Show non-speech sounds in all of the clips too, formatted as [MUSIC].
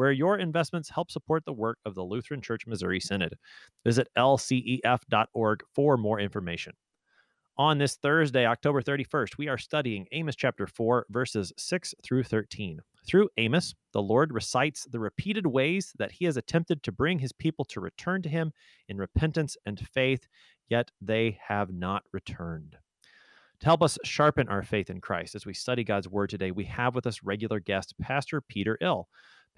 where your investments help support the work of the Lutheran Church Missouri Synod. Visit lcef.org for more information. On this Thursday, October 31st, we are studying Amos chapter 4, verses 6 through 13. Through Amos, the Lord recites the repeated ways that he has attempted to bring his people to return to him in repentance and faith, yet they have not returned. To help us sharpen our faith in Christ as we study God's word today, we have with us regular guest, Pastor Peter Ill.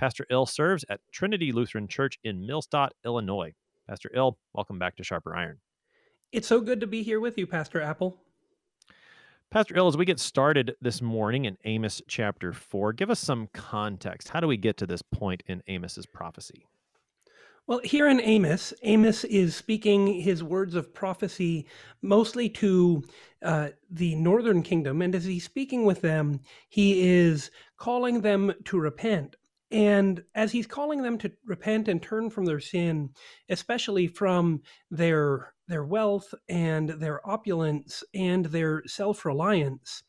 Pastor Ill serves at Trinity Lutheran Church in Millstadt, Illinois. Pastor Ill, welcome back to Sharper Iron. It's so good to be here with you, Pastor Appel. Pastor Ill, as we get started this morning in Amos chapter 4, give us some context. How do we get to this point in Amos's prophecy? Well, here in Amos, Amos is speaking his words of prophecy mostly to uh, the northern kingdom. And as he's speaking with them, he is calling them to repent and as he's calling them to repent and turn from their sin, especially from their their wealth and their opulence and their self-reliance,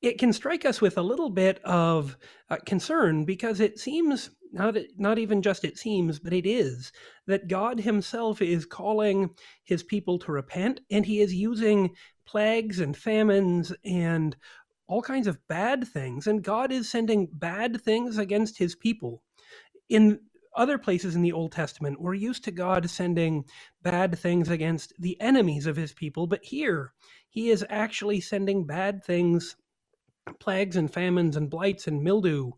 it can strike us with a little bit of uh, concern because it seems not not even just it seems, but it is that God Himself is calling His people to repent, and He is using plagues and famines and all kinds of bad things, and God is sending bad things against his people. In other places in the Old Testament, we're used to God sending bad things against the enemies of his people, but here he is actually sending bad things, plagues and famines and blights and mildew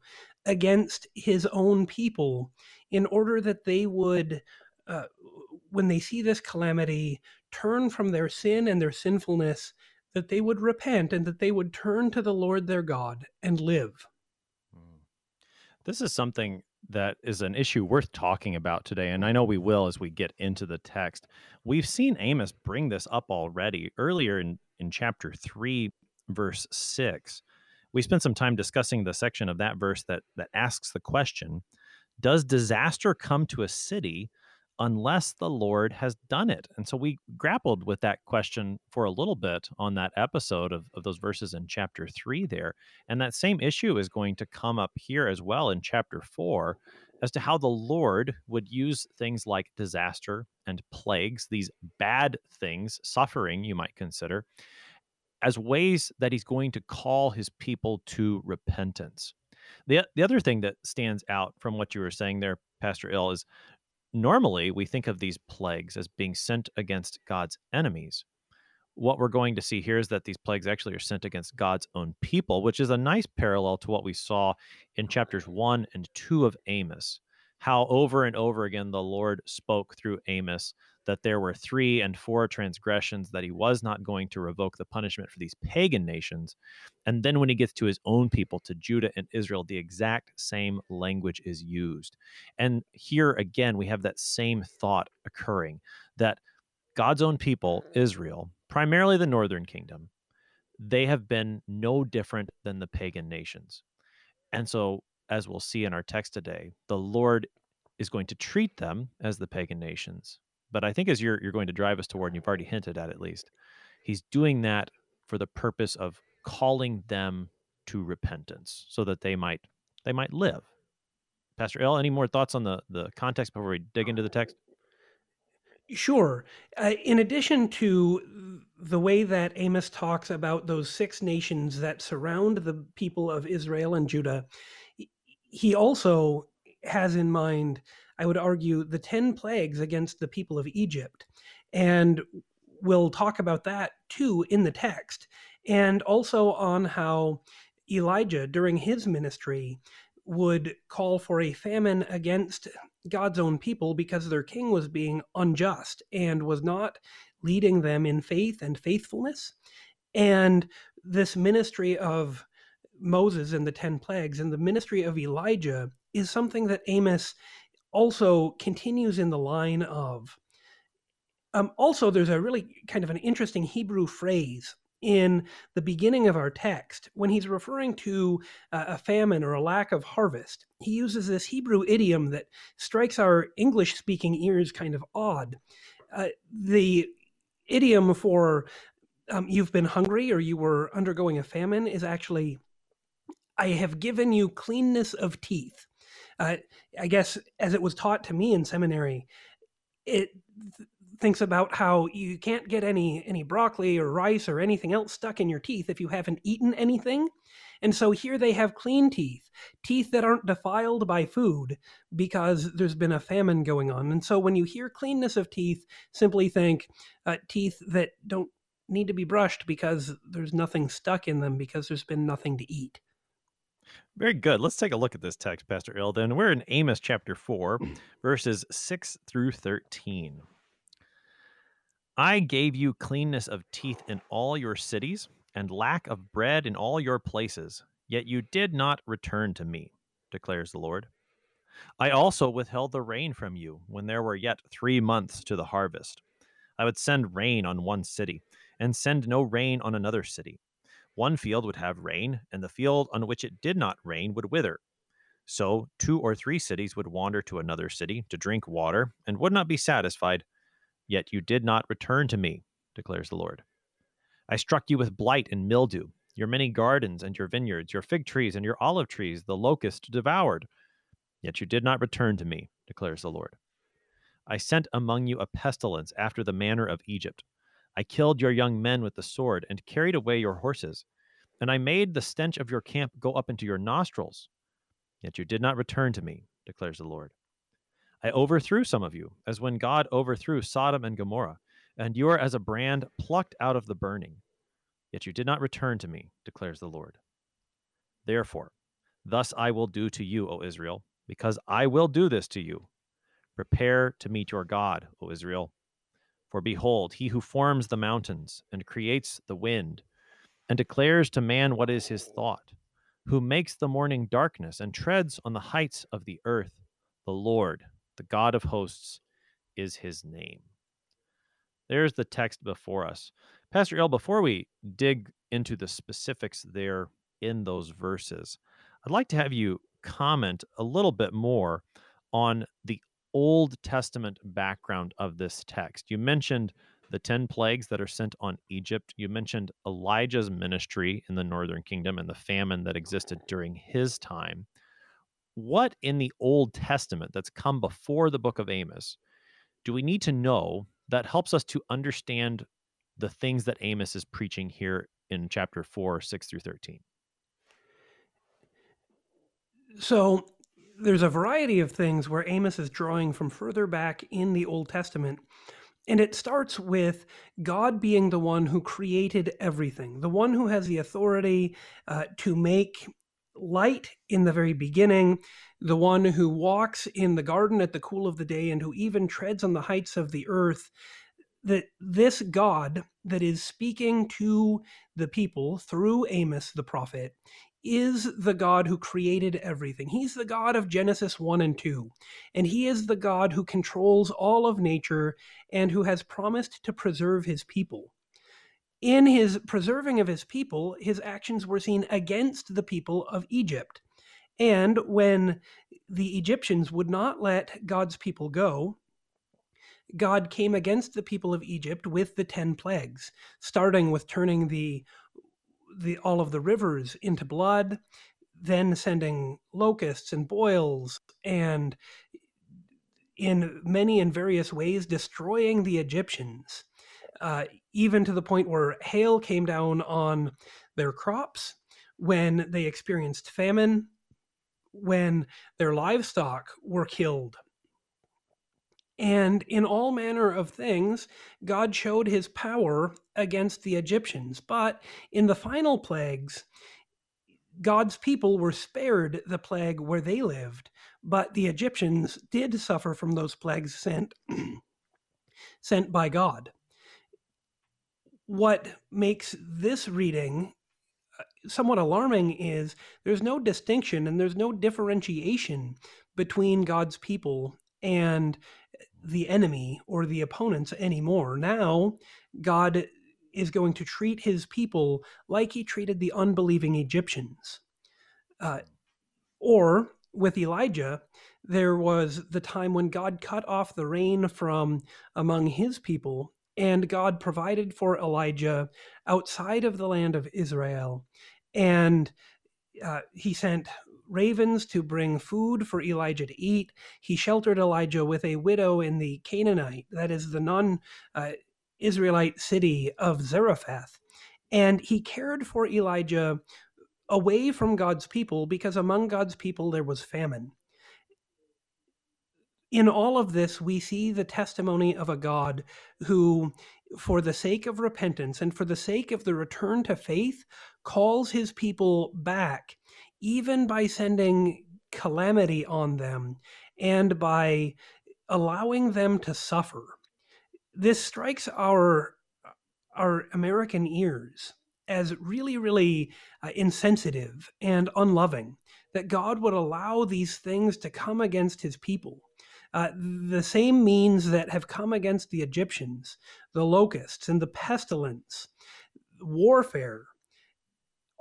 against his own people in order that they would, uh, when they see this calamity, turn from their sin and their sinfulness that they would repent and that they would turn to the Lord their God and live. Hmm. This is something that is an issue worth talking about today, and I know we will as we get into the text. We've seen Amos bring this up already earlier in, in chapter 3, verse 6. We spent some time discussing the section of that verse that, that asks the question Does disaster come to a city unless the Lord has done it. And so we grappled with that question for a little bit on that episode of, of those verses in chapter three there. And that same issue is going to come up here as well in chapter four as to how the Lord would use things like disaster and plagues, these bad things, suffering, you might consider, as ways that he's going to call his people to repentance. The, the other thing that stands out from what you were saying there, Pastor Ill, is normally we think of these plagues as being sent against God's enemies. What we're going to see here is that these plagues actually are sent against God's own people, which is a nice parallel to what we saw in chapters 1 and 2 of Amos. How over and over again the Lord spoke through Amos that there were three and four transgressions, that he was not going to revoke the punishment for these pagan nations. And then when he gets to his own people, to Judah and Israel, the exact same language is used. And here again, we have that same thought occurring that God's own people, Israel, primarily the northern kingdom, they have been no different than the pagan nations. And so, as we'll see in our text today, the Lord is going to treat them as the pagan nations, but I think as you're you're going to drive us toward, and you've already hinted at at least, he's doing that for the purpose of calling them to repentance, so that they might they might live. Pastor Ill, any more thoughts on the the context before we dig into the text? Sure. Uh, in addition to the way that Amos talks about those six nations that surround the people of Israel and Judah, he also has in mind I would argue, the 10 plagues against the people of Egypt. And we'll talk about that too in the text. And also on how Elijah, during his ministry, would call for a famine against God's own people because their king was being unjust and was not leading them in faith and faithfulness. And this ministry of Moses and the 10 plagues and the ministry of Elijah is something that Amos also continues in the line of. Um, also, there's a really kind of an interesting Hebrew phrase in the beginning of our text when he's referring to a famine or a lack of harvest. He uses this Hebrew idiom that strikes our English speaking ears kind of odd. Uh, the idiom for um, you've been hungry or you were undergoing a famine is actually I have given you cleanness of teeth. Uh, I guess as it was taught to me in seminary, it th- thinks about how you can't get any any broccoli or rice or anything else stuck in your teeth if you haven't eaten anything. And so here they have clean teeth, teeth that aren't defiled by food because there's been a famine going on. And so when you hear cleanness of teeth, simply think uh, teeth that don't need to be brushed because there's nothing stuck in them because there's been nothing to eat. Very good. Let's take a look at this text, Pastor Ilden. We're in Amos chapter 4, [CLEARS THROAT] verses 6 through 13. I gave you cleanness of teeth in all your cities, and lack of bread in all your places, yet you did not return to me, declares the Lord. I also withheld the rain from you when there were yet three months to the harvest. I would send rain on one city, and send no rain on another city. One field would have rain, and the field on which it did not rain would wither. So two or three cities would wander to another city to drink water, and would not be satisfied. Yet you did not return to me, declares the Lord. I struck you with blight and mildew. Your many gardens and your vineyards, your fig trees and your olive trees, the locust devoured. Yet you did not return to me, declares the Lord. I sent among you a pestilence after the manner of Egypt. I killed your young men with the sword and carried away your horses. And I made the stench of your camp go up into your nostrils. Yet you did not return to me, declares the Lord. I overthrew some of you, as when God overthrew Sodom and Gomorrah, and you are as a brand plucked out of the burning. Yet you did not return to me, declares the Lord. Therefore, thus I will do to you, O Israel, because I will do this to you. Prepare to meet your God, O Israel. For behold, he who forms the mountains and creates the wind, and declares to man what is his thought, who makes the morning darkness and treads on the heights of the earth, the Lord, the God of hosts, is his name. There's the text before us. Pastor Ill, before we dig into the specifics there in those verses, I'd like to have you comment a little bit more on the Old Testament background of this text. You mentioned the 10 plagues that are sent on Egypt. You mentioned Elijah's ministry in the northern kingdom and the famine that existed during his time. What in the Old Testament that's come before the book of Amos do we need to know that helps us to understand the things that Amos is preaching here in chapter 4, 6 through 13? So there's a variety of things where Amos is drawing from further back in the Old Testament. And it starts with God being the one who created everything, the one who has the authority uh, to make light in the very beginning, the one who walks in the garden at the cool of the day, and who even treads on the heights of the earth. That this God that is speaking to the people through Amos the prophet is the God who created everything. He's the God of Genesis 1 and 2. And he is the God who controls all of nature and who has promised to preserve his people. In his preserving of his people, his actions were seen against the people of Egypt. And when the Egyptians would not let God's people go, God came against the people of Egypt with the 10 plagues, starting with turning the the all of the rivers into blood, then sending locusts and boils and in many and various ways destroying the Egyptians, uh, even to the point where hail came down on their crops when they experienced famine, when their livestock were killed and in all manner of things, God showed his power against the Egyptians. But in the final plagues, God's people were spared the plague where they lived, but the Egyptians did suffer from those plagues sent, [CLEARS THROAT] sent by God. What makes this reading uh, somewhat alarming is there's no distinction and there's no differentiation between God's people and the enemy or the opponents anymore. Now, God is going to treat his people like he treated the unbelieving Egyptians. Uh, or with Elijah, there was the time when God cut off the rain from among his people, and God provided for Elijah outside of the land of Israel. And uh, he sent ravens to bring food for Elijah to eat. He sheltered Elijah with a widow in the Canaanite, that is the non uh, Israelite city of Zarephath. And he cared for Elijah away from God's people because among God's people there was famine. In all of this, we see the testimony of a God who, for the sake of repentance and for the sake of the return to faith, calls his people back, even by sending calamity on them and by allowing them to suffer. This strikes our our American ears as really, really uh, insensitive and unloving that God would allow these things to come against his people. Uh, the same means that have come against the Egyptians, the locusts and the pestilence, warfare.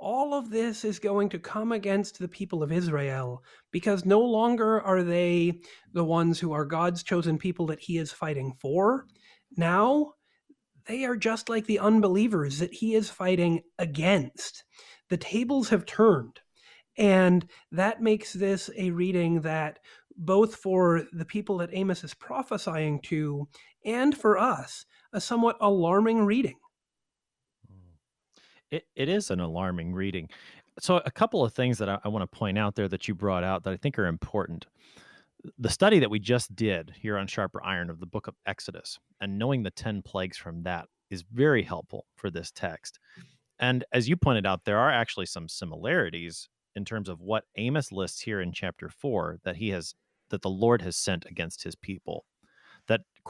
All of this is going to come against the people of Israel because no longer are they the ones who are God's chosen people that he is fighting for. Now they are just like the unbelievers that he is fighting against. The tables have turned. And that makes this a reading that both for the people that Amos is prophesying to and for us, a somewhat alarming reading. It, it is an alarming reading. So, a couple of things that I, I want to point out there that you brought out that I think are important the study that we just did here on Sharper Iron of the book of Exodus and knowing the 10 plagues from that is very helpful for this text. And as you pointed out, there are actually some similarities in terms of what Amos lists here in chapter 4 that he has that the Lord has sent against his people.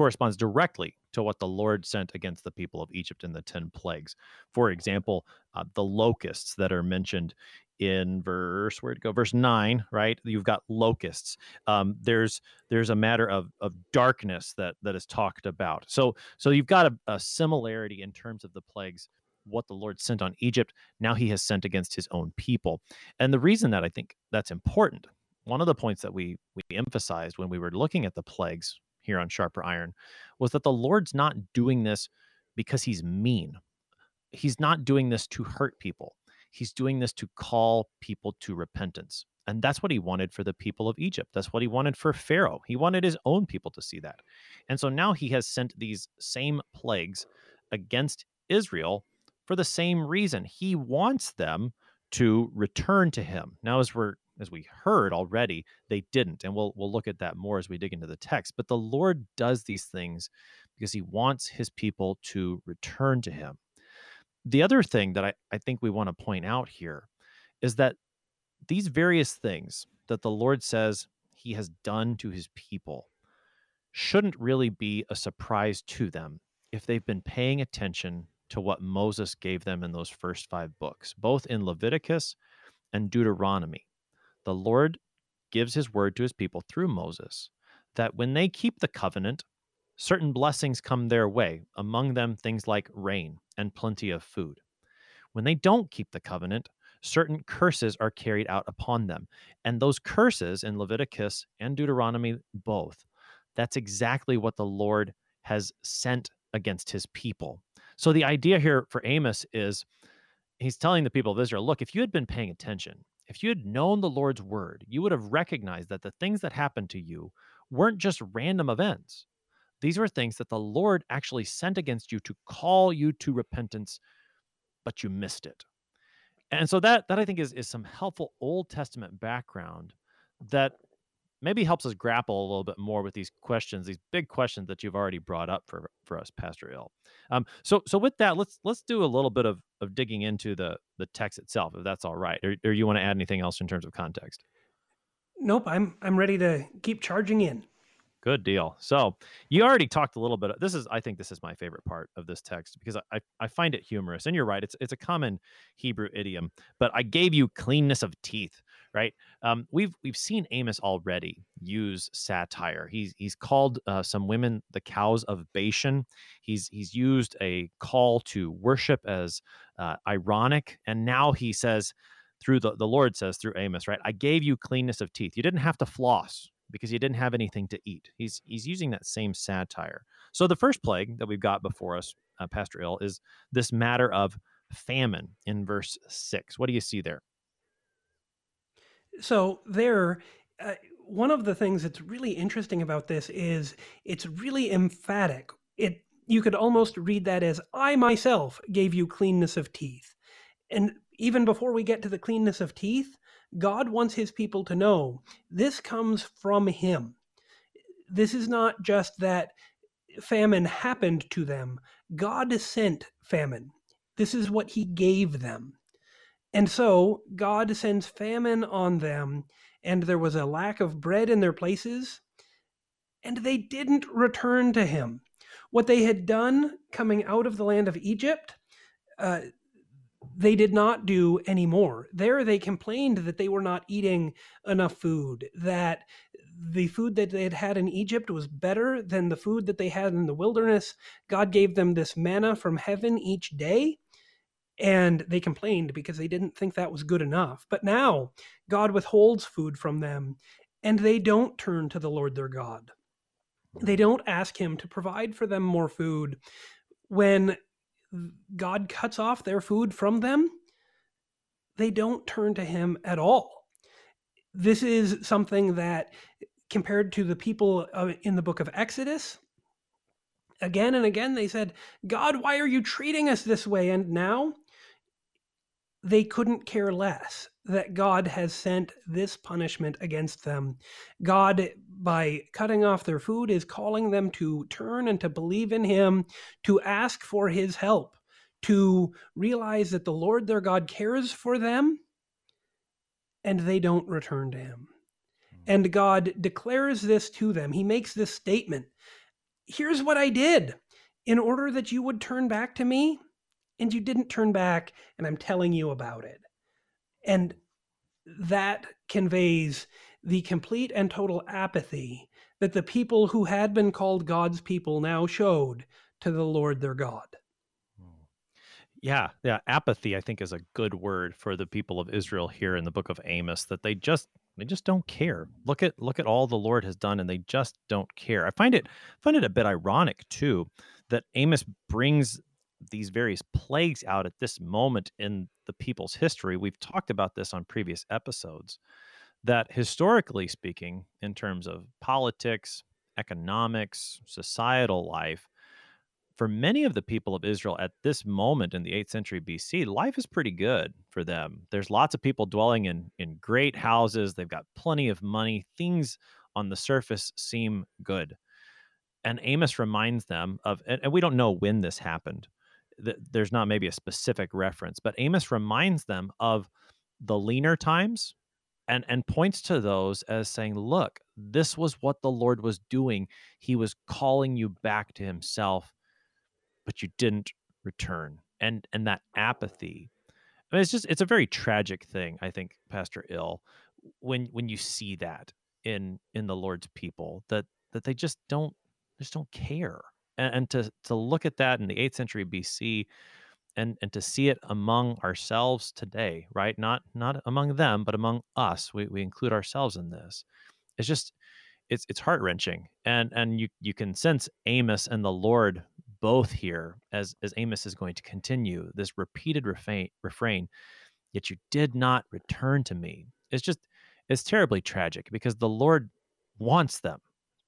Corresponds directly to what the Lord sent against the people of Egypt in the 10 plagues. For example, uh, the locusts that are mentioned in verse where to go? Verse 9 right? You've got locusts. Um, there's there's a matter of of darkness that that is talked about. So so you've got a, a similarity in terms of the plagues what the lord sent on egypt. Now he has sent against his own people. And the reason that i think that's important one of the points that we we emphasized when we were looking at the plagues here on sharper iron was that the lord's not doing this because he's mean he's not doing this to hurt people He's doing this to call people to repentance. And that's what he wanted for the people of Egypt. That's what he wanted for Pharaoh. He wanted his own people to see that. And so now he has sent these same plagues against Israel for the same reason. He wants them to return to him. Now as we're as we heard already, they didn't. And we'll we'll look at that more as we dig into the text. But the Lord does these things because he wants his people to return to him the other thing that I, I think we want to point out here is that these various things that the Lord says he has done to his people shouldn't really be a surprise to them if they've been paying attention to what Moses gave them in those first five books, both in Leviticus and Deuteronomy. The Lord gives his word to his people through Moses that when they keep the covenant, certain blessings come their way, among them things like rain and plenty of food. When they don't keep the covenant, certain curses are carried out upon them. And those curses in Leviticus and Deuteronomy both, that's exactly what the Lord has sent against his people. So the idea here for Amos is he's telling the people of Israel look, if you had been paying attention, if you had known the Lord's word, you would have recognized that the things that happened to you weren't just random events. These were things that the Lord actually sent against you to call you to repentance, but you missed it. And so that that I think is is some helpful Old Testament background that maybe helps us grapple a little bit more with these questions, these big questions that you've already brought up for for us, Pastor Ill. Um, so so with that, let's let's do a little bit of of digging into the the text itself, if that's all right. Or, or you want to add anything else in terms of context? Nope, I'm I'm ready to keep charging in. Good deal. So you already talked a little bit. This is, I think, this is my favorite part of this text because I, I find it humorous. And you're right; it's it's a common Hebrew idiom. But I gave you cleanness of teeth, right? Um, we've we've seen Amos already use satire. He's he's called uh, some women the cows of Bashan. He's he's used a call to worship as uh, ironic, and now he says through the the Lord says through Amos, right? I gave you cleanness of teeth. You didn't have to floss because you didn't have anything to eat. He's he's using that same satire. So the first plague that we've got before us, uh, Pastor Ill, is this matter of famine in verse six. What do you see there? So there, uh, one of the things that's really interesting about this is it's really emphatic. It you could almost read that as I myself gave you cleanness of teeth. And even before we get to the cleanness of teeth, God wants his people to know this comes from him. This is not just that famine happened to them, God sent famine. This is what he gave them. And so God sends famine on them, and there was a lack of bread in their places, and they didn't return to him. What they had done coming out of the land of Egypt, uh, they did not do anymore. There, they complained that they were not eating enough food, that the food that they had had in Egypt was better than the food that they had in the wilderness. God gave them this manna from heaven each day and they complained because they didn't think that was good enough. But now God withholds food from them, and they don't turn to the Lord their God. They don't ask Him to provide for them more food. When God cuts off their food from them, they don't turn to Him at all. This is something that, compared to the people uh, in the book of Exodus, again and again they said, God, why are you treating us this way? And now they couldn't care less that God has sent this punishment against them. God, by cutting off their food, is calling them to turn and to believe in Him, to ask for His help, to realize that the Lord their God cares for them, and they don't return to Him. Hmm. And God declares this to them. He makes this statement Here's what I did. In order that you would turn back to me, and you didn't turn back and i'm telling you about it. And that conveys the complete and total apathy that the people who had been called god's people now showed to the lord their god. Yeah yeah apathy i think is a good word for the people of israel here in the book of amos that they just they just don't care. Look at look at all the lord has done and they just don't care. I find it find it a bit ironic too that amos brings these various plagues out at this moment in the people's history. We've talked about this on previous episodes that historically speaking, in terms of politics, economics, societal life, for many of the people of Israel at this moment in the 8th century BC, life is pretty good for them. There's lots of people dwelling in, in great houses, they've got plenty of money, things on the surface seem good. And Amos reminds them of, and, and we don't know when this happened, th- there's not maybe a specific reference, but Amos reminds them of the leaner times and and points to those as saying, "Look, this was what the Lord was doing. He was calling you back to himself, but you didn't return." And and that apathy. I mean, it's just it's a very tragic thing, I think, Pastor Ill, when when you see that in in the Lord's people that that they just don't just don't care and, and to to look at that in the 8th century BC and and to see it among ourselves today right? Not not among them but among us. We, we include ourselves in this. It's just it's it's heart-wrenching. And and you you can sense amos and the lord both here as as amos is going to continue this repeated refrain refrain yet you did not return to me. It's just it's terribly tragic because the lord wants them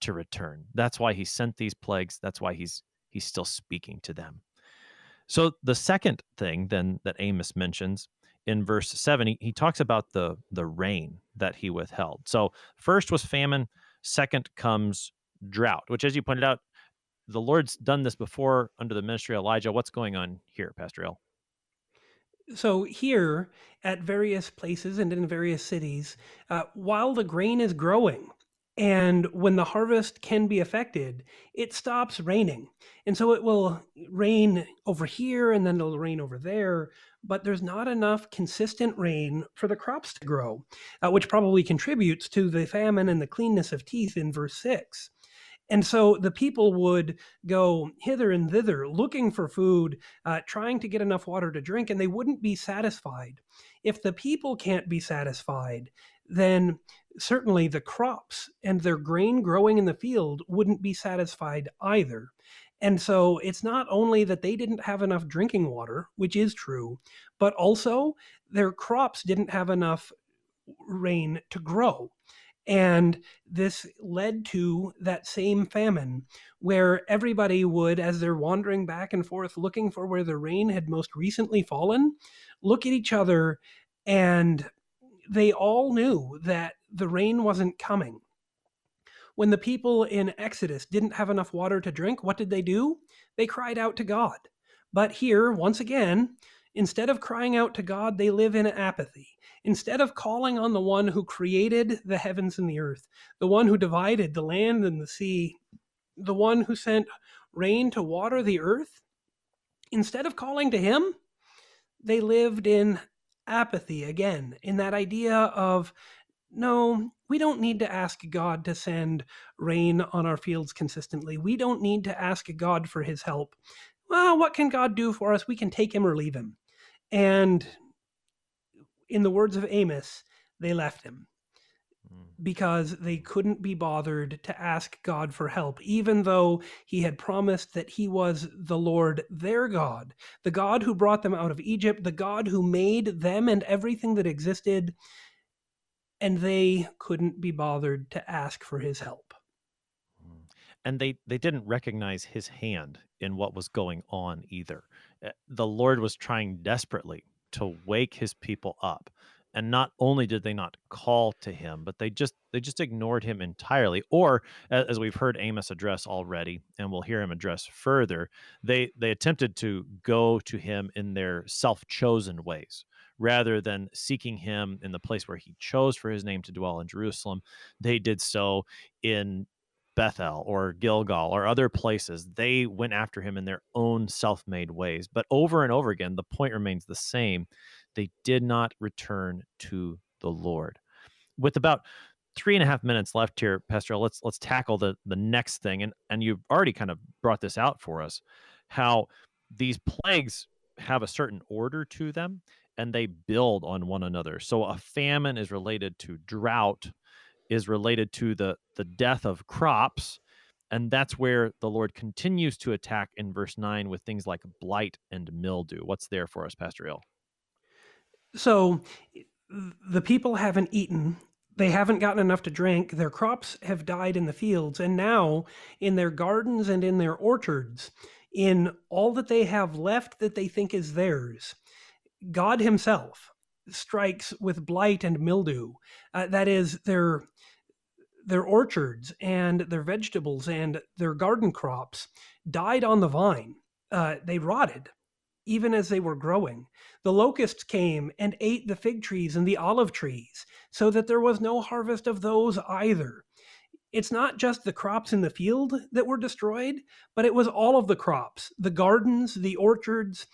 to return. That's why he sent these plagues. That's why he's he's still speaking to them. So the second thing then that Amos mentions in verse 7 he, he talks about the the rain that he withheld. So first was famine, second comes drought, which as you pointed out the Lord's done this before under the ministry of Elijah. What's going on here, Pastor Ill? So here at various places and in various cities, uh, while the grain is growing, And when the harvest can be affected, it stops raining. And so it will rain over here and then it'll rain over there, but there's not enough consistent rain for the crops to grow, uh, which probably contributes to the famine and the cleanness of teeth in verse 6. And so the people would go hither and thither looking for food, uh, trying to get enough water to drink, and they wouldn't be satisfied. If the people can't be satisfied, then certainly the crops and their grain growing in the field wouldn't be satisfied either. And so it's not only that they didn't have enough drinking water, which is true, but also their crops didn't have enough rain to grow. And this led to that same famine where everybody would, as they're wandering back and forth looking for where the rain had most recently fallen, look at each other and they all knew that the rain wasn't coming. When the people in Exodus didn't have enough water to drink, what did they do? They cried out to God. But here, once again, instead of crying out to God, they live in apathy. Instead of calling on the one who created the heavens and the earth, the one who divided the land and the sea, the one who sent rain to water the earth, instead of calling to him, they lived in apathy again, in that idea of no, we don't need to ask God to send rain on our fields consistently. We don't need to ask God for his help. Well, what can God do for us? We can take him or leave him. And in the words of Amos, they left him. Because they couldn't be bothered to ask God for help, even though he had promised that he was the Lord their God, the God who brought them out of Egypt, the God who made them and everything that existed and they couldn't be bothered to ask for his help. Mm. And they, they didn't recognize his hand in what was going on either. Eh, the Lord was trying desperately to wake his people up. And not only did they not call to him, but they just they just ignored him entirely. Or as we've heard Amos address already, and we'll hear him address further, they they attempted to go to him in their self-chosen ways rather than seeking him in the place where he chose for his name to dwell in Jerusalem, they did so in Bethel or Gilgal or other places. They went after him in their own self made ways. But over and over again, the point remains the same. They did not return to the Lord. With about three and a half minutes left here, Pastor, let's let's tackle the the next thing. And and you've already kind of brought this out for us, how these plagues have a certain order to them and they build on one another. So a famine is related to drought, is related to the the death of crops, and that's where the Lord continues to attack in verse 9 with things like blight and mildew. What's there for us, Pastor Ill? So the people haven't eaten they haven't gotten enough to drink. Their crops have died in the fields. And now, in their gardens and in their orchards, in all that they have left that they think is theirs, God Himself strikes with blight and mildew. Uh, that is, their their orchards and their vegetables and their garden crops died on the vine. Uh, they rotted even as they were growing. The locusts came and ate the fig trees and the olive trees, so that there was no harvest of those either. It's not just the crops in the field that were destroyed, but it was all of the crops the gardens, the orchards,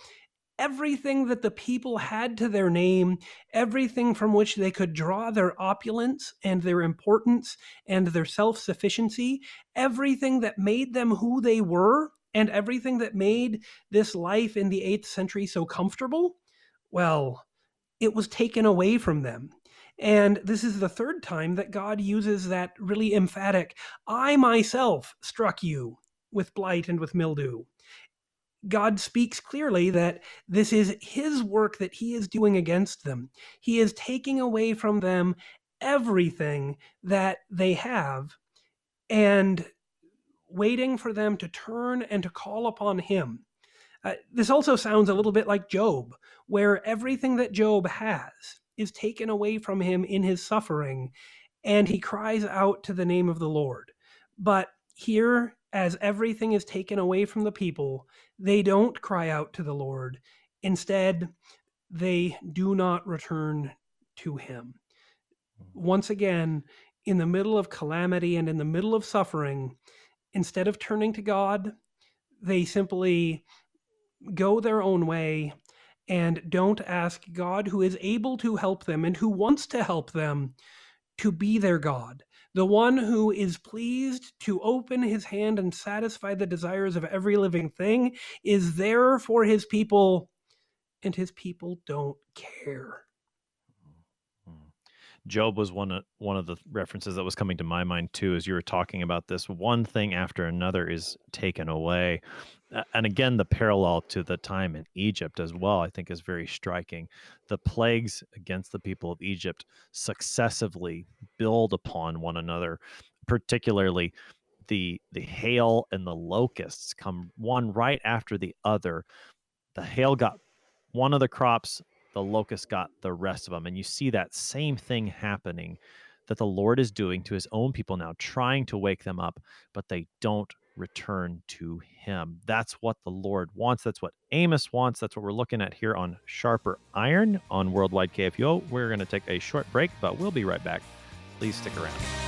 everything that the people had to their name, everything from which they could draw their opulence and their importance and their self sufficiency, everything that made them who they were, and everything that made this life in the 8th century so comfortable, well, it was taken away from them. And this is the third time that God uses that really emphatic, I myself struck you with blight and with mildew. God speaks clearly that this is his work that he is doing against them. He is taking away from them everything that they have and waiting for them to turn and to call upon him. Uh, this also sounds a little bit like Job, where everything that Job has is taken away from him in his suffering, and he cries out to the name of the Lord. But here, as everything is taken away from the people, they don't cry out to the Lord. Instead, they do not return to him. Hmm. Once again, in the middle of calamity and in the middle of suffering, instead of turning to God, they simply go their own way and don't ask God, who is able to help them and who wants to help them, to be their God. The one who is pleased to open his hand and satisfy the desires of every living thing is there for his people, and his people don't care. Job was one of one of the references that was coming to my mind too as you were talking about this. One thing after another is taken away. And again the parallel to the time in egypt as well i think is very striking. The plagues against the people of egypt successively build upon one another particularly the the hail and the locusts come one right after the other. The hail got one of the crops the locust got the rest of them and you see that same thing happening that the lord is doing to his own people now trying to wake them up but they don't return to him. That's what the Lord wants. That's what Amos wants. That's what we're looking at here on Sharper Iron on Worldwide KFUO. We're going to take a short break, but we'll be right back. Please stick around.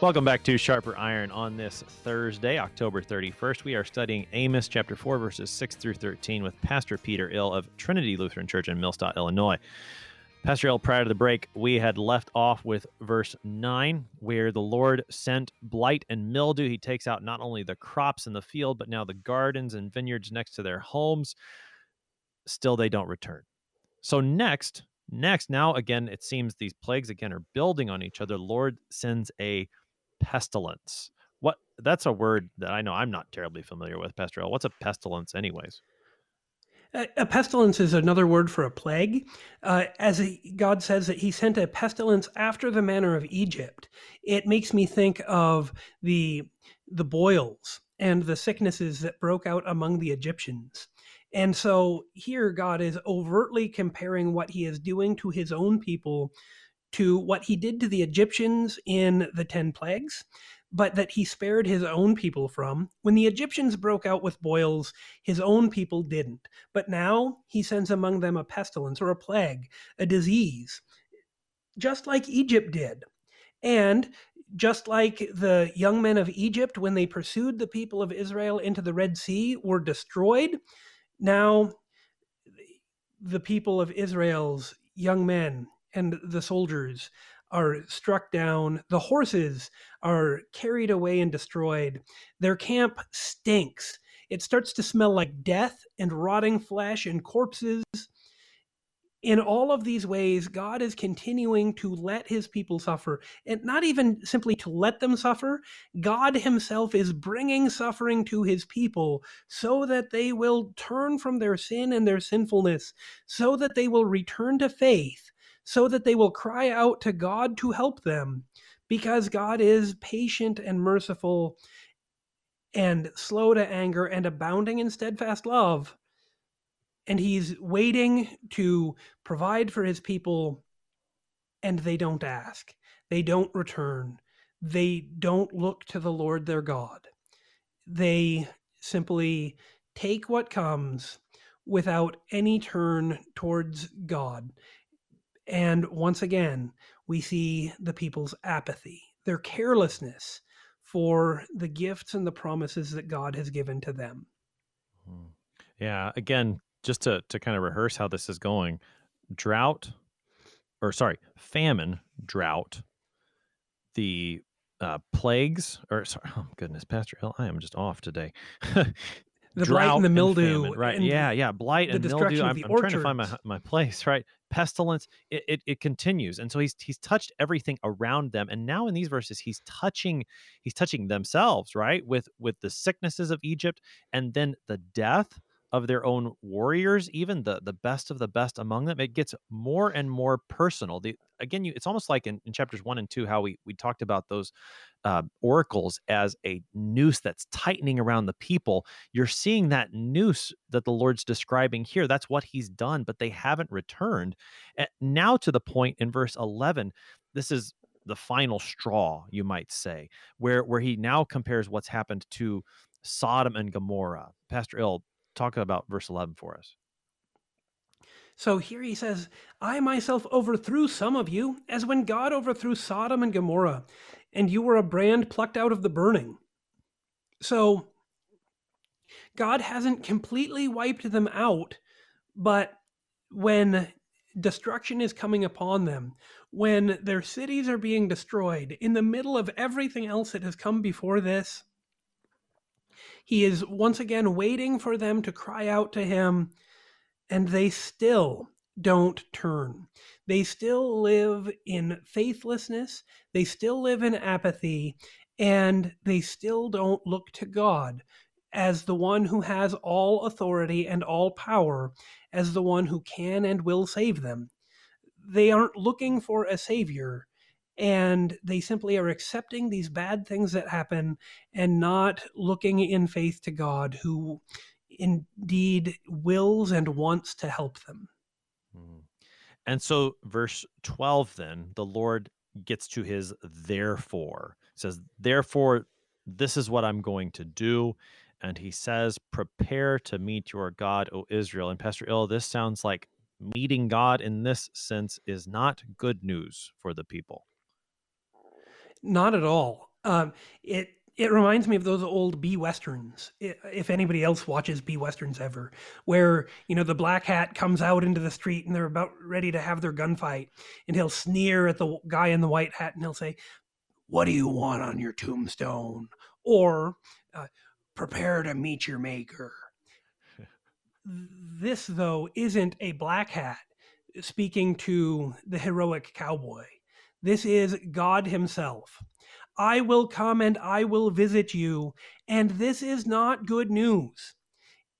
Welcome back to Sharper Iron on this Thursday, October 31st. We are studying Amos chapter 4, verses 6 through 13 with Pastor Peter Ill of Trinity Lutheran Church in Millstadt, Illinois. Pastor Ill, prior to the break, we had left off with verse 9, where the Lord sent blight and mildew. He takes out not only the crops in the field, but now the gardens and vineyards next to their homes. Still, they don't return. So, next, next, now again, it seems these plagues again are building on each other. Lord sends a pestilence. What that's a word that I know I'm not terribly familiar with, Ill. What's a pestilence, anyways? A pestilence is another word for a plague. Uh, as he, God says that He sent a pestilence after the manner of Egypt, it makes me think of the the boils and the sicknesses that broke out among the Egyptians. And so here, God is overtly comparing what He is doing to His own people to what he did to the Egyptians in the 10 plagues, but that he spared his own people from. When the Egyptians broke out with boils, his own people didn't. But now he sends among them a pestilence or a plague, a disease, just like Egypt did. And just like the young men of Egypt, when they pursued the people of Israel into the Red Sea, were destroyed, now the people of Israel's young men and the soldiers are struck down. The horses are carried away and destroyed. Their camp stinks. It starts to smell like death and rotting flesh and corpses. In all of these ways, God is continuing to let his people suffer. And not even simply to let them suffer, God himself is bringing suffering to his people so that they will turn from their sin and their sinfulness, so that they will return to faith so that they will cry out to God to help them, because God is patient and merciful and slow to anger and abounding in steadfast love. And he's waiting to provide for his people, and they don't ask. They don't return. They don't look to the Lord their God. They simply take what comes without any turn towards God. And once again, we see the people's apathy, their carelessness for the gifts and the promises that God has given to them. Hmm. Yeah, again, just to, to kind of rehearse how this is going drought, or sorry, famine, drought, the uh, plagues, or sorry, oh goodness, Pastor Hill, I am just off today. [LAUGHS] the drought blight and the and mildew, famine, right? and yeah, yeah, blight the and mildew. destruction of I'm, I'm trying to find my my place, [LAUGHS] right? Pestilence. It, it it continues, and so he's he's touched everything around them, and now in these verses he's touching he's touching themselves, right? With with the sicknesses of Egypt, and then the death of their own warriors, even the the best of the best among them. It gets more and more personal. The again, you it's almost like in, in chapters one and two how we we talked about those uh, oracles as a noose that's tightening around the people. You're seeing that noose that the Lord's describing here. That's what He's done, but they haven't returned. And now to the point in verse 11, this is the final straw, you might say, where where He now compares what's happened to Sodom and Gomorrah. Pastor Ill, talk about verse 11 for us. So here he says, I myself overthrew some of you, as when God overthrew Sodom and Gomorrah, and you were a brand plucked out of the burning. So God hasn't completely wiped them out, but when destruction is coming upon them, when their cities are being destroyed, in the middle of everything else that has come before this, he is once again waiting for them to cry out to him, and they still don't turn. They still live in faithlessness, they still live in apathy, and they still don't look to God as the one who has all authority and all power, as the one who can and will save them. They aren't looking for a savior, and they simply are accepting these bad things that happen and not looking in faith to God, who indeed wills and wants to help them. Mm. And so, verse 12, then, the Lord gets to his therefore. Says, Therefore, this is what I'm going to do. And he says, Prepare to meet your God, O Israel. And Pastor Ill, this sounds like meeting God in this sense is not good news for the people. Not at all. Um, it it reminds me of those old B westerns. If anybody else watches B westerns ever, where you know the black hat comes out into the street and they're about ready to have their gunfight, and he'll sneer at the guy in the white hat and he'll say, "What do you want on your tombstone?" Or, uh, "Prepare to meet your maker." this though isn't a black hat speaking to the heroic cowboy. This is God Himself. I will come and I will visit you, and this is not good news.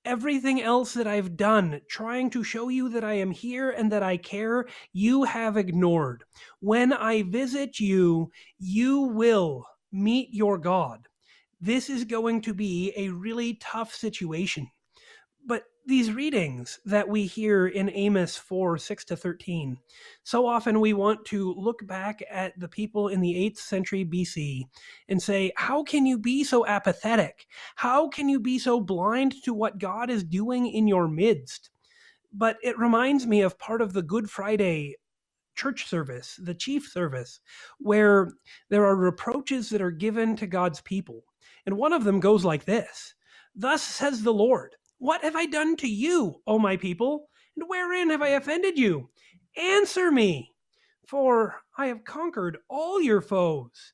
Everything else that I've done, trying to show you that I am here and that I care, you have ignored. When I visit you, you will meet your God. This is going to be a really tough situation. These readings that we hear in Amos 4 6 to 13, so often we want to look back at the people in the 8th century BC and say, How can you be so apathetic? How can you be so blind to what God is doing in your midst? But it reminds me of part of the Good Friday church service, the chief service, where there are reproaches that are given to God's people. And one of them goes like this Thus says the Lord, What have I done to you, O my people? And wherein have I offended you? Answer me, for I have conquered all your foes,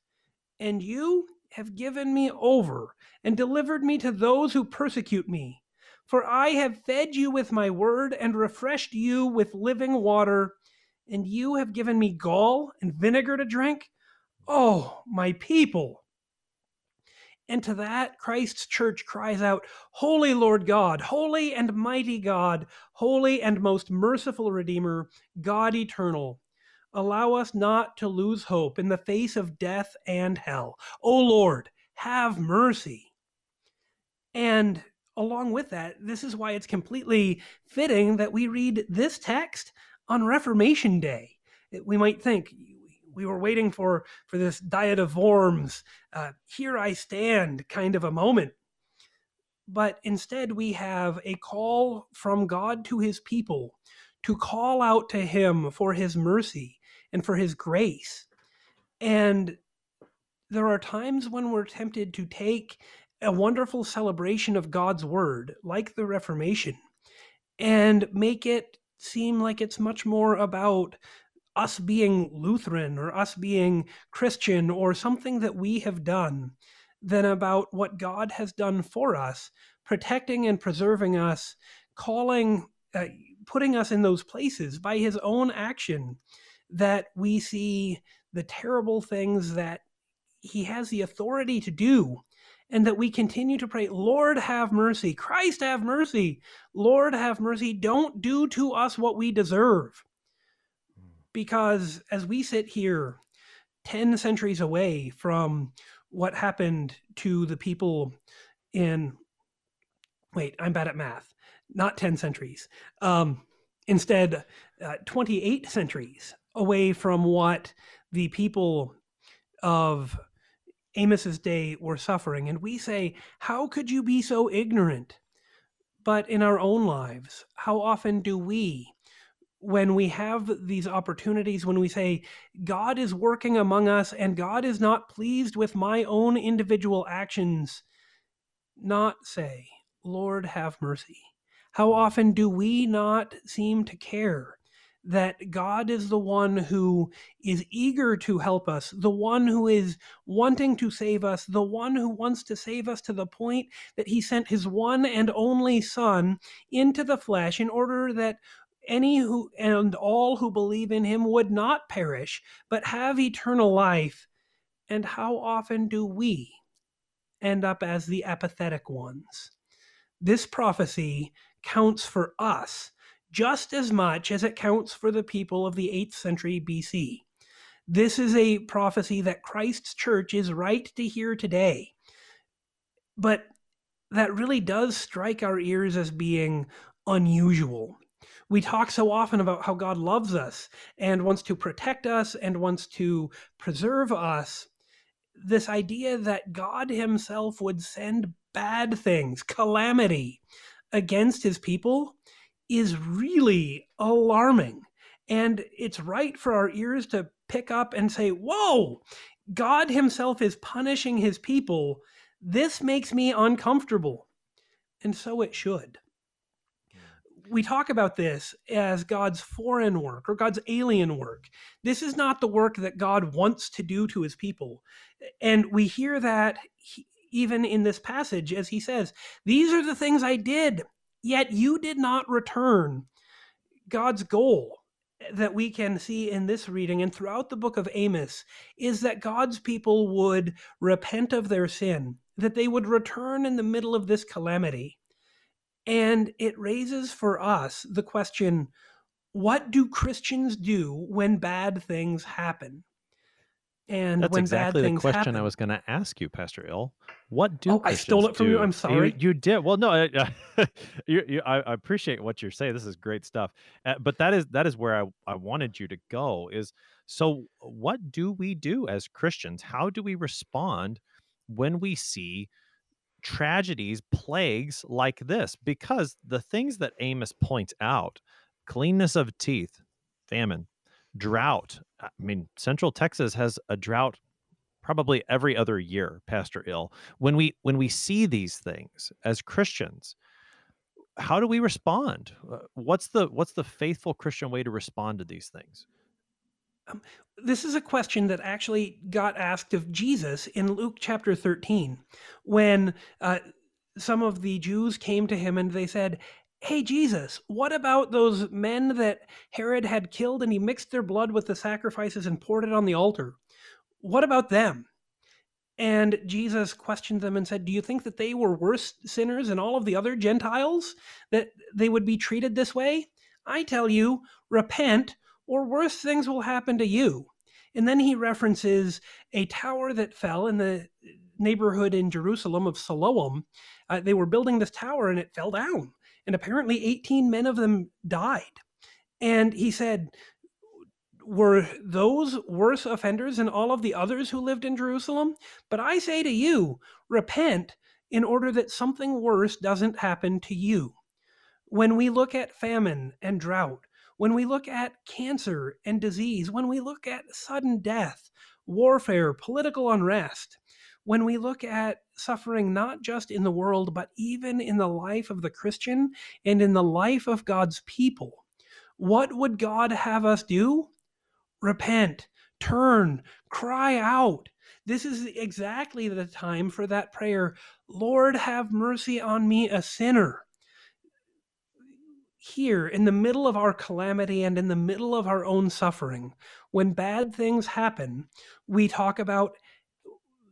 and you have given me over and delivered me to those who persecute me. For I have fed you with my word and refreshed you with living water, and you have given me gall and vinegar to drink. Oh, my people! And to that, Christ's church cries out, Holy Lord God, holy and mighty God, holy and most merciful Redeemer, God eternal. Allow us not to lose hope in the face of death and hell. O Lord, have mercy. And along with that, this is why it's completely fitting that we read this text on Reformation Day. We might think we were waiting for for this diet of worms, uh, here I stand kind of a moment. But instead, we have a call from God to his people to call out to him for his mercy and for his grace. And there are times when we're tempted to take a wonderful celebration of God's word, like the Reformation, and make it seem like it's much more about us being Lutheran or us being Christian or something that we have done than about what God has done for us protecting and preserving us, calling, uh, putting us in those places by his own action that we see the terrible things that he has the authority to do and that we continue to pray, Lord, have mercy. Christ, have mercy. Lord, have mercy. Don't do to us what we deserve. Because as we sit here 10 centuries away from what happened to the people in, wait, I'm bad at math, not 10 centuries. Um, instead, uh, 28 centuries away from what the people of Amos's day were suffering. And we say, How could you be so ignorant? But in our own lives, how often do we, when we have these opportunities, when we say, God is working among us and God is not pleased with my own individual actions, not say, Lord, have mercy? How often do we not seem to care that God is the one who is eager to help us, the one who is wanting to save us, the one who wants to save us to the point that he sent his one and only Son into the flesh in order that any who and all who believe in him would not perish, but have eternal life. And how often do we end up as the apathetic ones? This prophecy counts for us just as much as it counts for the people of the 8th century BC. This is a prophecy that Christ's church is right to hear today. But that really does strike our ears as being unusual. We talk so often about how God loves us and wants to protect us and wants to preserve us. This idea that God Himself would send bad things, calamity against His people, is really alarming. And it's right for our ears to pick up and say, Whoa, God Himself is punishing His people. This makes me uncomfortable. And so it should. We talk about this as God's foreign work or God's alien work. This is not the work that God wants to do to his people. And we hear that even in this passage as he says, These are the things I did Yet you did not return. God's goal that we can see in this reading and throughout the book of Amos is that God's people would repent of their sin, that they would return in the middle of this calamity. And it raises for us the question what do Christians do when bad things happen? And That's exactly the question happen, I was going to ask you, Pastor Ill. What do Oh, I stole it from you. I'm sorry. you did well. No, I, [LAUGHS] you, you, I, I appreciate what you're saying. This is great stuff. Uh, but that is that is where I I wanted you to go. Is so what do we do as Christians? How do we respond when we see tragedies, plagues like this? Because the things that Amos points out, cleanness of teeth, famine, drought. I mean, Central Texas has a drought probably every other year, Pastor Ill. When we when we see these things as Christians, how do we respond? Uh, What's the what's the faithful Christian way to respond to these things? Um, this is a question that actually got asked of Jesus in Luke chapter 13 when uh, some of the Jews came to him and they said, Hey, Jesus, what about those men that Herod had killed and he mixed their blood with the sacrifices and poured it on the altar? What about them? And Jesus questioned them and said, Do you think that they were worse sinners than all of the other Gentiles? That they would be treated this way? I tell you, repent, or worse things will happen to you. And then he references a tower that fell in the neighborhood in Jerusalem of Siloam. Uh, they were building this tower and it fell down. And apparently, 18 men of them died. And he said, were those worse offenders than all of the others who lived in Jerusalem? But I say to you, repent in order that something worse doesn't happen to you. When we look at famine and drought, when we look at cancer and disease, when we look at sudden death, warfare, political unrest, when we look at suffering not just in the world, but even in the life of the Christian and in the life of God's people, what would God have us do? repent, turn, cry out, This is exactly the time for that prayer Lord, have mercy on me, a sinner. Here, in the middle of our calamity and in the middle of our own suffering, when bad things happen, we talk about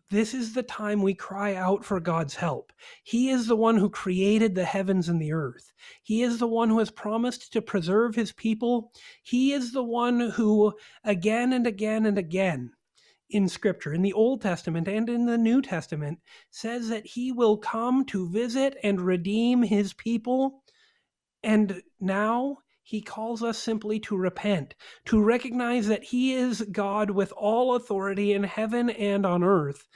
this is the time we cry out for God's help. He is the one who created the heavens and the earth. He is the one who has promised to preserve his people. He is the one who, again and again and again, in Scripture, in the Old Testament and in the New Testament, says that he will come to visit and redeem his people. And now he calls us simply to repent, to recognize that he is God with all authority in heaven and on earth.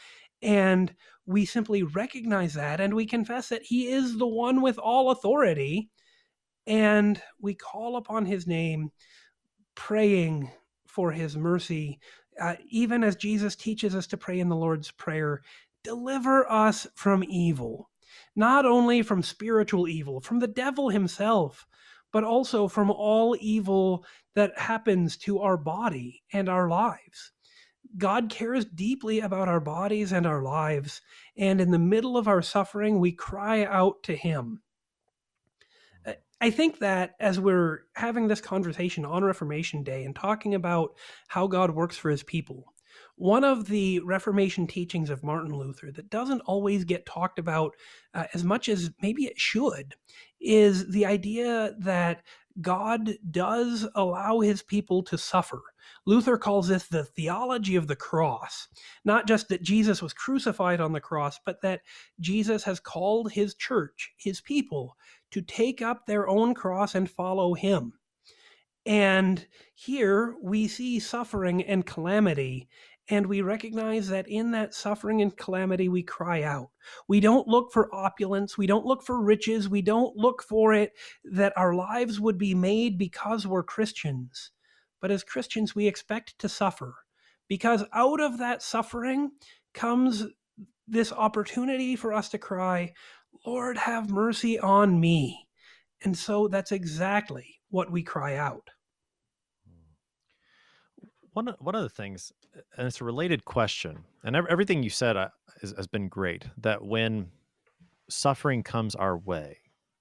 And we simply recognize that and we confess that he is the one with all authority. And we call upon his name, praying for his mercy, uh, even as Jesus teaches us to pray in the Lord's Prayer deliver us from evil, not only from spiritual evil, from the devil himself, but also from all evil that happens to our body and our lives. God cares deeply about our bodies and our lives, and in the middle of our suffering, we cry out to Him. I think that as we're having this conversation on Reformation Day and talking about how God works for his people, one of the Reformation teachings of Martin Luther that doesn't always get talked about uh, as much as maybe it should is the idea that God does allow his people to suffer. Luther calls this the theology of the cross. Not just that Jesus was crucified on the cross, but that Jesus has called his church, his people, to take up their own cross and follow him. And here we see suffering and calamity, and we recognize that in that suffering and calamity, we cry out. We don't look for opulence. We don't look for riches. We don't look for it that our lives would be made because we're Christians. But as Christians, we expect to suffer because out of that suffering comes this opportunity for us to cry, Lord, have mercy on me. And so that's exactly what we cry out. One, one of the things, and it's a related question, and everything you said uh, has been great, that when suffering comes our way,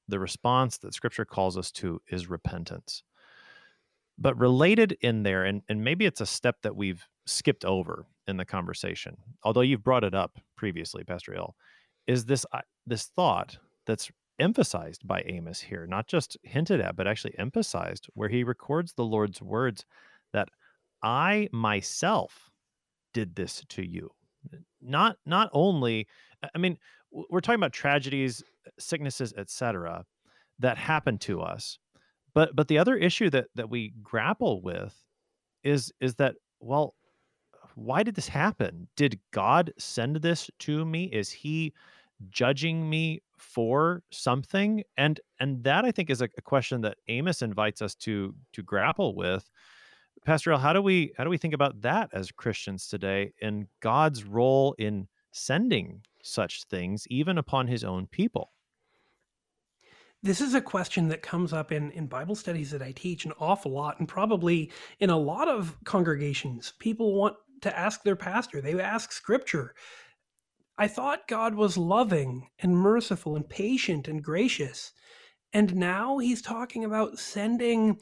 the response that scripture calls us to is repentance. But related in there, and, and maybe it's a step that we've skipped over in the conversation, although you've brought it up previously, Pastor Ill, is this this thought that's emphasized by Amos here, not just hinted at, but actually emphasized, where he records the Lord's words that I myself did this to you. Not not only, I mean, we're talking about tragedies, uh, sicknesses, etc., that happen to us, but but the other issue that that we grapple with is is that well, why did this happen? Did God send this to me? Is He judging me for something and and that i think is a, a, question that amos invites us to to grapple with pastor Ill, how do we how do we think about that as christians today and god's role in sending such things even upon his own people this is a question that comes up in, in Bible studies that I teach an awful lot, and probably in a lot of congregations. People want to ask their pastor, they ask scripture I thought God was loving and merciful and patient and gracious. And now he's talking about sending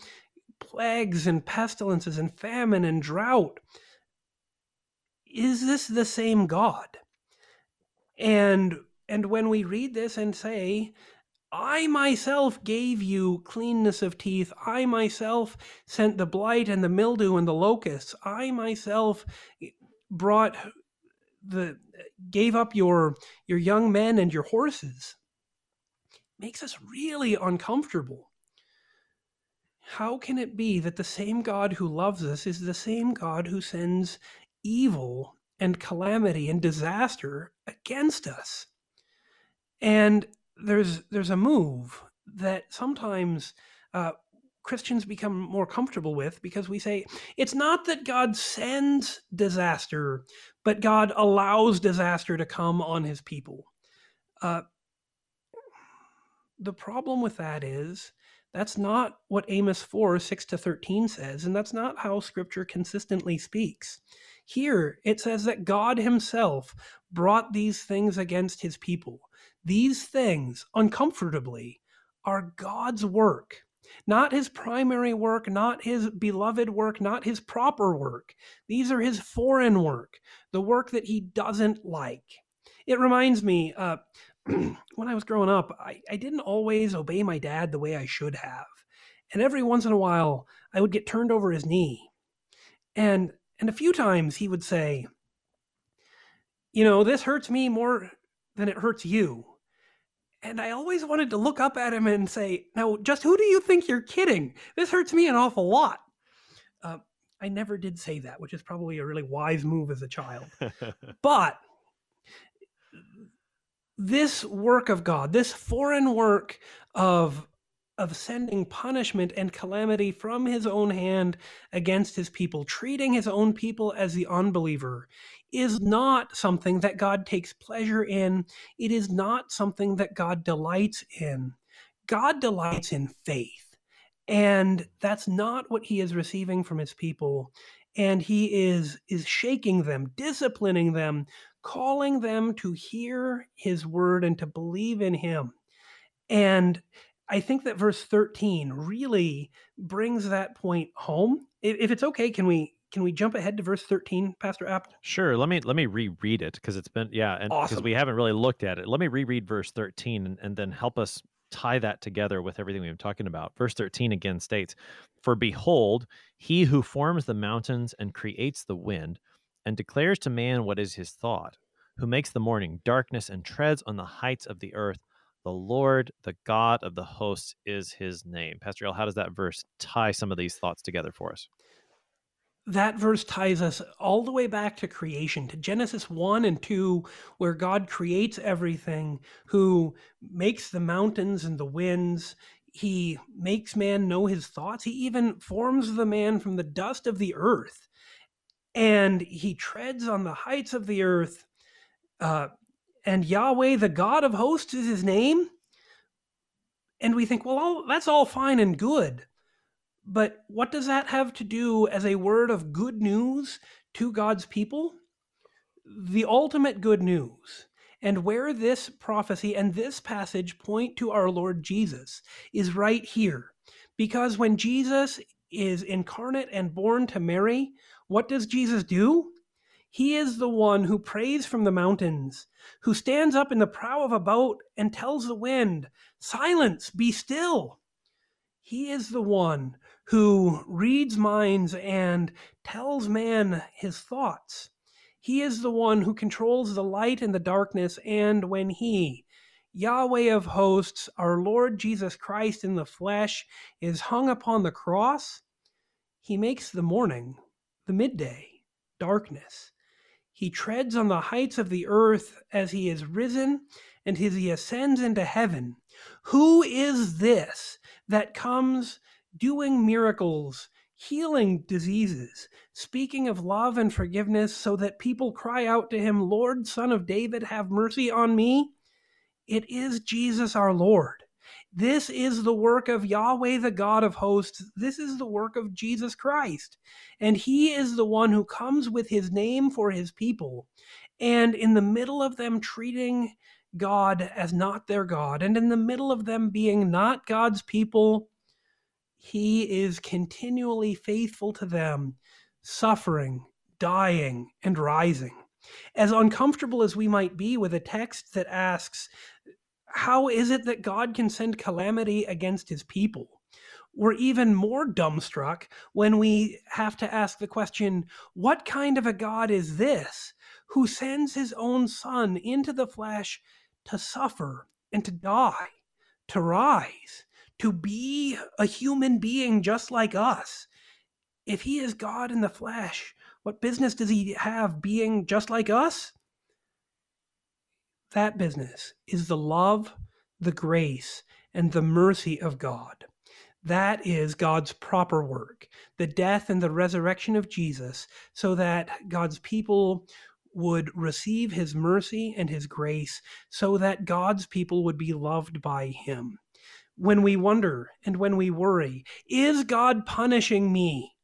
plagues and pestilences and famine and drought. Is this the same God? And and when we read this and say, I myself gave you cleanness of teeth. I myself sent the blight and the mildew and the locusts. I myself brought the gave up your your young men and your horses makes us really uncomfortable how can it be that the same god who loves us is the same god who sends evil and calamity and disaster against us and there's there's a move that sometimes uh, Christians become more comfortable with because we say it's not that God sends disaster, but God allows disaster to come on his people. Uh, the problem with that is that's not what Amos 4 6 to 13 says, and that's not how scripture consistently speaks. Here, it says that God Himself brought these things against His people. These things, uncomfortably, are God's work, not His primary work, not His beloved work, not His proper work. These are His foreign work, the work that He doesn't like. It reminds me, uh, [CLEARS THROAT] when I was growing up, I, I didn't always obey my dad the way I should have. And every once in a while, I would get turned over his knee. And and a few times he would say, You know, this hurts me more than it hurts you. And I always wanted to look up at him and say, Now, just who do you think you're kidding? This hurts me an awful lot. Uh, I never did say that, which is probably a really wise move as a child. [LAUGHS] but this work of God, this foreign work of of sending punishment and calamity from his own hand against his people, treating his own people as the unbeliever, is not something that God takes pleasure in. It is not something that God delights in. God delights in faith. And that's not what he is receiving from his people. And he is, is shaking them, disciplining them, calling them to hear his word and to believe in him. And I think that verse 13 really brings that point home. If, it's okay, can we can we jump ahead to verse 13, Pastor App? Sure. Let me let me reread it because it's been yeah, and because awesome. we haven't really looked at it. Let me reread verse 13 and, and then help us tie that together with everything we've been talking about. Verse 13 again states, For behold, he who forms the mountains and creates the wind, and declares to man what is his thought, who makes the morning darkness and treads on the heights of the earth the Lord, the God of the hosts, is his name. Pastor Ill, how does that verse tie some of these thoughts together for us? That verse ties us all the way back to creation, to Genesis 1 and 2, where God creates everything, who makes the mountains and the winds. He makes man know his thoughts. He even forms the man from the dust of the earth. And he treads on the heights of the earth. Uh, and Yahweh, the God of hosts, is his name. And we think, well, all, that's all fine and good. But what does that have to do as a word of good news to God's people? The ultimate good news. And where this prophecy and this passage point to our Lord Jesus is right here. Because when Jesus is incarnate and born to Mary, what does Jesus do? He is the one who prays from the mountains, who stands up in the prow of a boat and tells the wind, Silence, be still. He is the one who reads minds and tells man his thoughts. He is the one who controls the light and the darkness, and when he, Yahweh of hosts, our Lord Jesus Christ in the flesh, is hung upon the cross, he makes the morning, the midday, darkness. He treads on the heights of the earth as he is risen and as he ascends into heaven. Who is this that comes doing miracles, healing diseases, speaking of love and forgiveness so that people cry out to him, Lord, Son of David, have mercy on me? It is Jesus our Lord. This is the work of Yahweh, the God of hosts. This is the work of Jesus Christ. And he is the one who comes with his name for his people. And in the middle of them treating God as not their God, and in the middle of them being not God's people, he is continually faithful to them, suffering, dying, and rising. As uncomfortable as we might be with a text that asks, how is it that God can send calamity against his people? We're even more dumbstruck when we have to ask the question what kind of a God is this who sends his own son into the flesh to suffer and to die, to rise, to be a human being just like us? If he is God in the flesh, what business does he have being just like us? That business is the love, the grace, and the mercy of God. That is God's proper work, the death and the resurrection of Jesus, so that God's people would receive his mercy and his grace, so that God's people would be loved by him. when we wonder and when we worry, is God punishing me?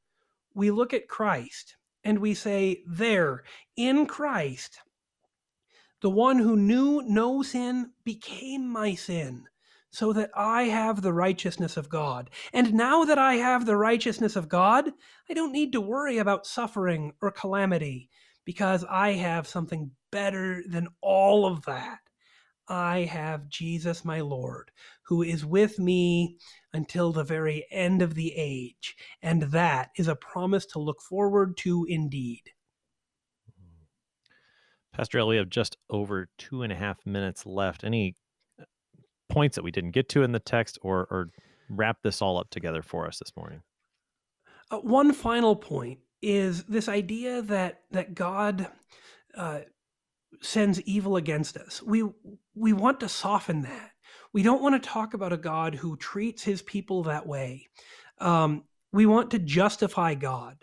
We look at Christ and we say, There, in Christ, the one who knew no sin became my sin, so that I have the righteousness of God. And now that I have the righteousness of God, I don't need to worry about suffering or calamity, because I have something better than all of that. I have Jesus, my Lord, who is with me until the very end of the age. And that is a promise to look forward to indeed. Pastor Ill, we have just over two and a half minutes left. Any uh, points that we didn't get to in the text or, or wrap this all up together for us this morning? Uh, one final point is this idea that that God uh, sends evil against us. We we want to soften that. We don't want to talk about a God who treats his people that way. Um, we want to justify God.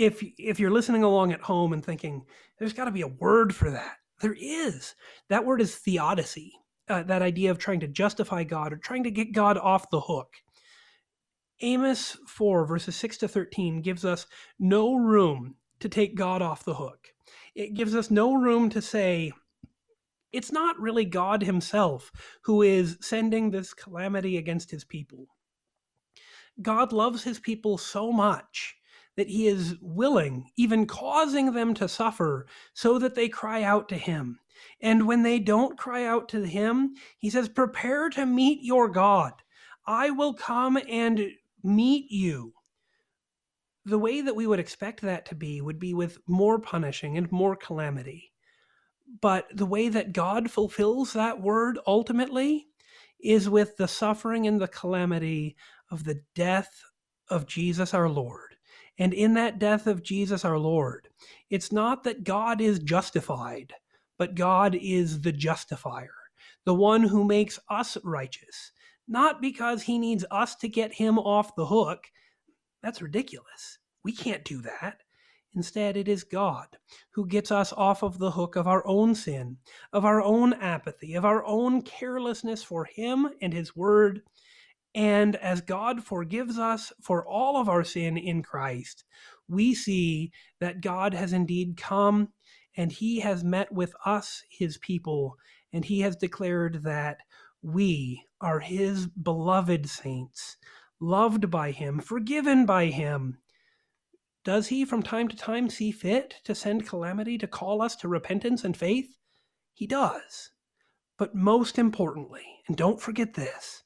If if you're listening along at home and thinking there's got to be a word for that, there is. That word is theodicy. Uh, that idea of trying to justify God or trying to get God off the hook. Amos 4, verses 6 to 13, gives us no room to take God off the hook. It gives us no room to say, it's not really God Himself who is sending this calamity against His people. God loves His people so much that He is willing, even causing them to suffer, so that they cry out to Him. And when they don't cry out to Him, He says, Prepare to meet your God. I will come and meet you the way that we would expect that to be would be with more punishing and more calamity. But the way that God fulfills that word ultimately is with the suffering and the calamity of the death of Jesus our Lord. And in that death of Jesus our Lord, it's not that God is justified, but God is the justifier, the one who makes us righteous, not because he needs us to get him off the hook that's ridiculous. We can't do that. Instead, it is God who gets us off of the hook of our own sin, of our own apathy, of our own carelessness for Him and His Word. And as God forgives us for all of our sin in Christ, we see that God has indeed come and He has met with us, His people, and He has declared that we are His beloved saints loved by him, forgiven by him. Does he from time to time see fit to send calamity to call us to repentance and faith? He does. But most importantly, and don't forget this,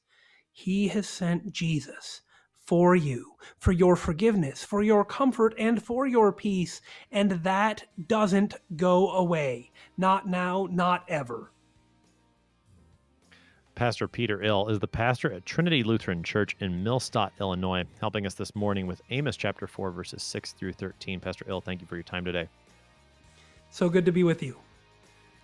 he has sent Jesus for you, for your forgiveness, for your comfort, and for your peace. And that doesn't go away. Not now, not ever. Pastor Peter Ill is the pastor at Trinity Lutheran Church in Millstadt, Illinois, helping us this morning with Amos chapter 4, verses 6 through 13. Pastor Ill, thank you for your time today. So good to be with you.